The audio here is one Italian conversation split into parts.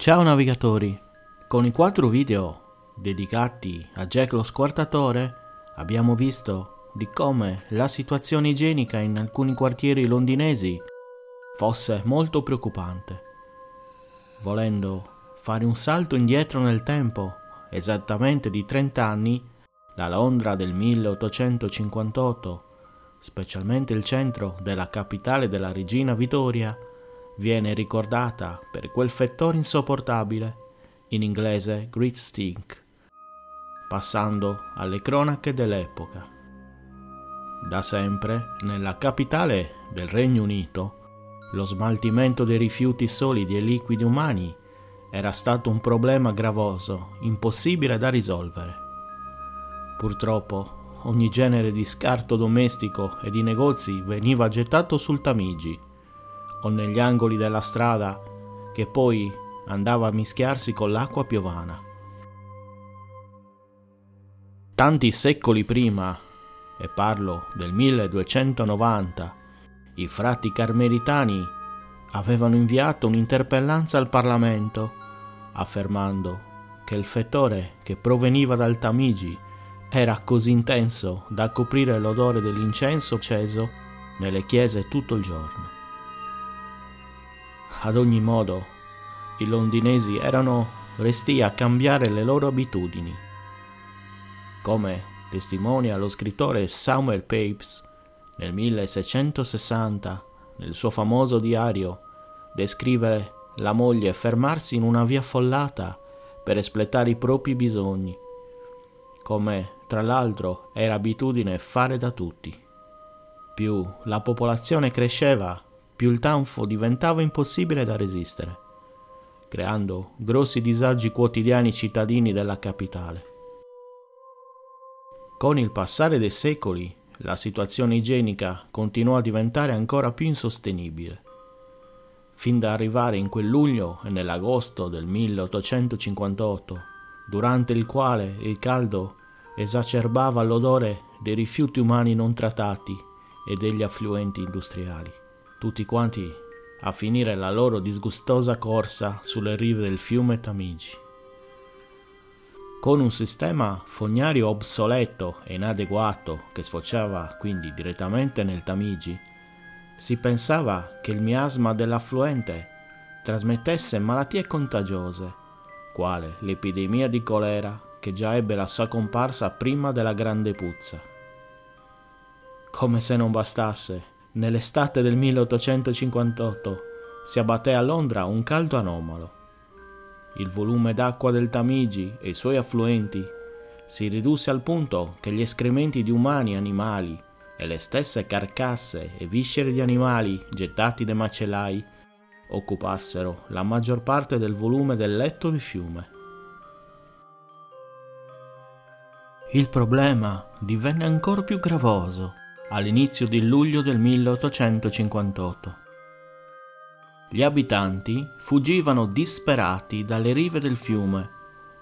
Ciao navigatori! Con i quattro video dedicati a Jack lo squartatore abbiamo visto di come la situazione igienica in alcuni quartieri londinesi fosse molto preoccupante. Volendo fare un salto indietro nel tempo, esattamente di 30 anni, la Londra del 1858, specialmente il centro della capitale della regina Vittoria, viene ricordata per quel fettore insopportabile, in inglese Great Stink, passando alle cronache dell'epoca. Da sempre, nella capitale del Regno Unito, lo smaltimento dei rifiuti solidi e liquidi umani era stato un problema gravoso, impossibile da risolvere. Purtroppo, ogni genere di scarto domestico e di negozi veniva gettato sul Tamigi, o negli angoli della strada che poi andava a mischiarsi con l'acqua piovana. Tanti secoli prima, e parlo del 1290, i frati carmelitani avevano inviato un'interpellanza al Parlamento affermando che il fetore che proveniva dal Tamigi era così intenso da coprire l'odore dell'incenso acceso nelle chiese tutto il giorno. Ad ogni modo, i londinesi erano resti a cambiare le loro abitudini. Come testimonia lo scrittore Samuel Pepys nel 1660, nel suo famoso diario, descrive la moglie fermarsi in una via affollata per espletare i propri bisogni, come tra l'altro era abitudine fare da tutti. Più la popolazione cresceva, più il tanfo diventava impossibile da resistere, creando grossi disagi quotidiani ai cittadini della capitale. Con il passare dei secoli, la situazione igienica continuò a diventare ancora più insostenibile, fin da arrivare in quel luglio e nell'agosto del 1858, durante il quale il caldo esacerbava l'odore dei rifiuti umani non trattati e degli affluenti industriali tutti quanti a finire la loro disgustosa corsa sulle rive del fiume Tamigi. Con un sistema fognario obsoleto e inadeguato che sfociava quindi direttamente nel Tamigi, si pensava che il miasma dell'affluente trasmettesse malattie contagiose, quale l'epidemia di colera che già ebbe la sua comparsa prima della grande puzza. Come se non bastasse, Nell'estate del 1858 si abbatté a Londra un caldo anomalo. Il volume d'acqua del Tamigi e i suoi affluenti si ridusse al punto che gli escrementi di umani e animali e le stesse carcasse e viscere di animali gettati dai macellai occupassero la maggior parte del volume del letto di fiume. Il problema divenne ancora più gravoso all'inizio di luglio del 1858. Gli abitanti fuggivano disperati dalle rive del fiume,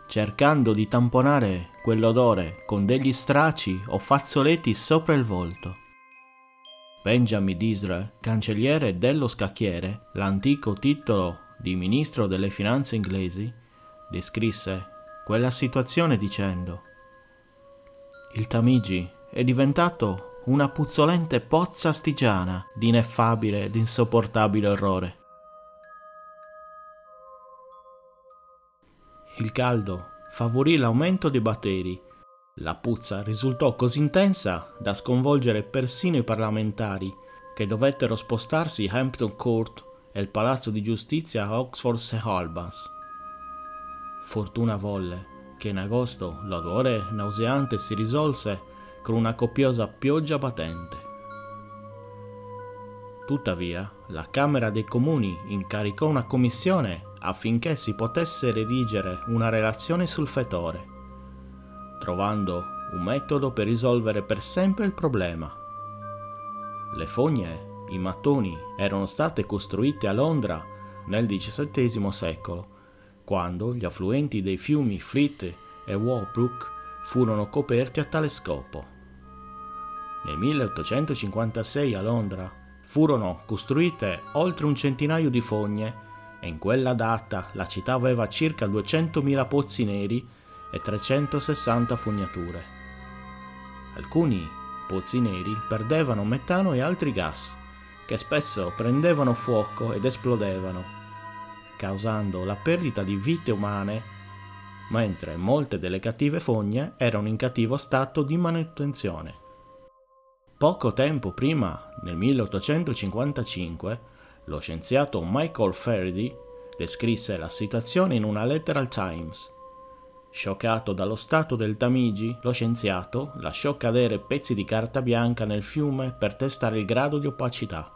cercando di tamponare quell'odore con degli straci o fazzoletti sopra il volto. Benjamin Disraeli, cancelliere dello scacchiere, l'antico titolo di ministro delle finanze inglesi, descrisse quella situazione dicendo Il Tamigi è diventato una puzzolente pozza stigiana di ineffabile ed insopportabile orrore. Il caldo favorì l'aumento dei batteri. La puzza risultò così intensa da sconvolgere persino i parlamentari, che dovettero spostarsi a Hampton Court e il palazzo di giustizia a Oxford St. Albans. Fortuna volle che in agosto l'odore nauseante si risolse con una copiosa pioggia patente. Tuttavia, la Camera dei Comuni incaricò una commissione affinché si potesse redigere una relazione sul fetore, trovando un metodo per risolvere per sempre il problema. Le fogne, i mattoni, erano state costruite a Londra nel XVII secolo, quando gli affluenti dei fiumi Fleet e Walbrook furono coperti a tale scopo. Nel 1856 a Londra furono costruite oltre un centinaio di fogne e in quella data la città aveva circa 200.000 pozzi neri e 360 fognature. Alcuni pozzi neri perdevano metano e altri gas, che spesso prendevano fuoco ed esplodevano, causando la perdita di vite umane, mentre molte delle cattive fogne erano in cattivo stato di manutenzione. Poco tempo prima, nel 1855, lo scienziato Michael Faraday descrisse la situazione in una lettera al Times. Scioccato dallo stato del Tamigi, lo scienziato lasciò cadere pezzi di carta bianca nel fiume per testare il grado di opacità.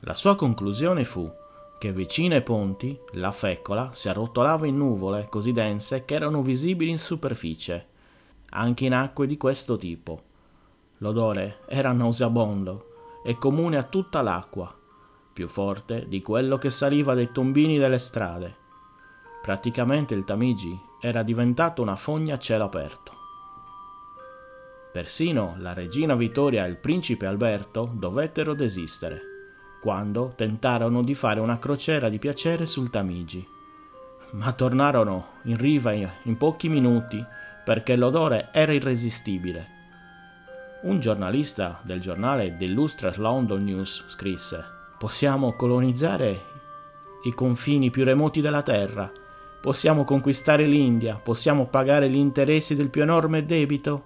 La sua conclusione fu che vicino ai ponti la fecola si arrotolava in nuvole così dense che erano visibili in superficie, anche in acque di questo tipo. L'odore era nauseabondo e comune a tutta l'acqua, più forte di quello che saliva dai tombini delle strade. Praticamente il Tamigi era diventato una fogna a cielo aperto. Persino la regina Vittoria e il principe Alberto dovettero desistere quando tentarono di fare una crociera di piacere sul Tamigi. Ma tornarono in riva in pochi minuti perché l'odore era irresistibile. Un giornalista del giornale The Illustrious London News scrisse Possiamo colonizzare i confini più remoti della terra, possiamo conquistare l'India, possiamo pagare gli interessi del più enorme debito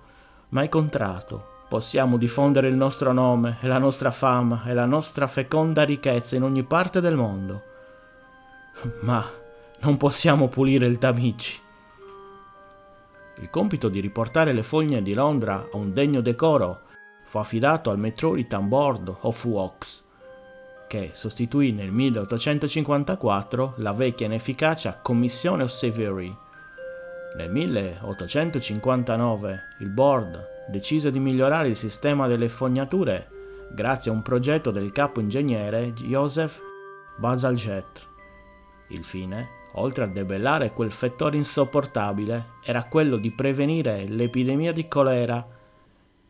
mai contratto possiamo diffondere il nostro nome e la nostra fama e la nostra feconda ricchezza in ogni parte del mondo. Ma non possiamo pulire il Tamici. Il compito di riportare le fogne di Londra a un degno decoro fu affidato al Metropolitan Board of Works, che sostituì nel 1854 la vecchia inefficace Commissione of Savory. Nel 1859 il board decise di migliorare il sistema delle fognature grazie a un progetto del capo ingegnere Joseph Bazalgette. Il fine, oltre a debellare quel fettore insopportabile, era quello di prevenire l'epidemia di colera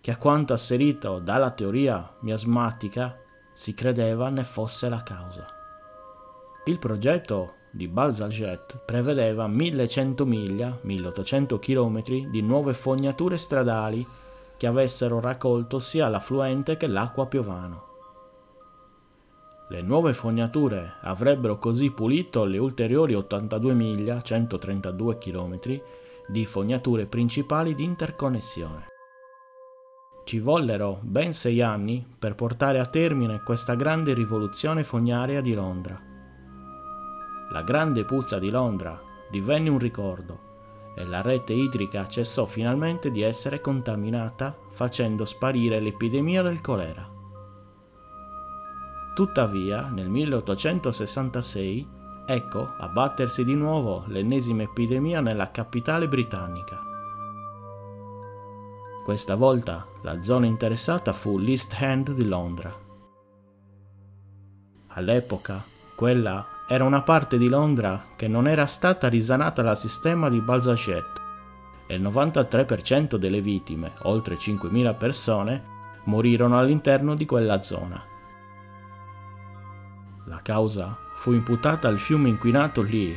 che a quanto asserito dalla teoria miasmatica si credeva ne fosse la causa. Il progetto di Balsalget prevedeva 1100 miglia, 1800 km di nuove fognature stradali che avessero raccolto sia l'affluente che l'acqua piovano. Le nuove fognature avrebbero così pulito le ulteriori 82 miglia, 132 km, di fognature principali di interconnessione. Ci vollero ben sei anni per portare a termine questa grande rivoluzione fognaria di Londra. La grande puzza di Londra divenne un ricordo e la rete idrica cessò finalmente di essere contaminata facendo sparire l'epidemia del colera. Tuttavia, nel 1866, ecco abbattersi di nuovo l'ennesima epidemia nella capitale britannica. Questa volta la zona interessata fu l'East End di Londra. All'epoca, quella era una parte di Londra che non era stata risanata dal sistema di Balzachet e il 93% delle vittime, oltre 5.000 persone, morirono all'interno di quella zona. La causa fu imputata al fiume inquinato Lee,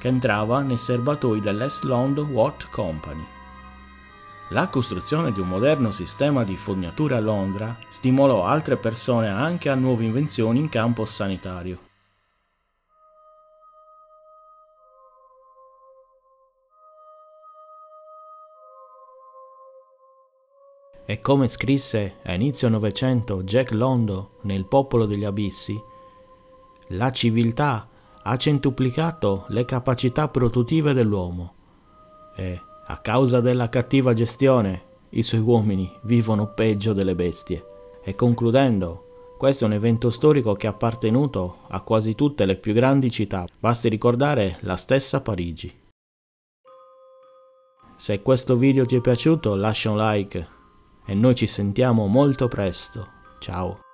che entrava nei serbatoi dell'Est London Water Company. La costruzione di un moderno sistema di fognature a Londra stimolò altre persone anche a nuove invenzioni in campo sanitario. E come scrisse a inizio Novecento Jack Londo nel Popolo degli Abissi, la civiltà ha centuplicato le capacità produttive dell'uomo e, a causa della cattiva gestione, i suoi uomini vivono peggio delle bestie. E concludendo, questo è un evento storico che è appartenuto a quasi tutte le più grandi città, basti ricordare la stessa Parigi. Se questo video ti è piaciuto lascia un like e noi ci sentiamo molto presto. Ciao.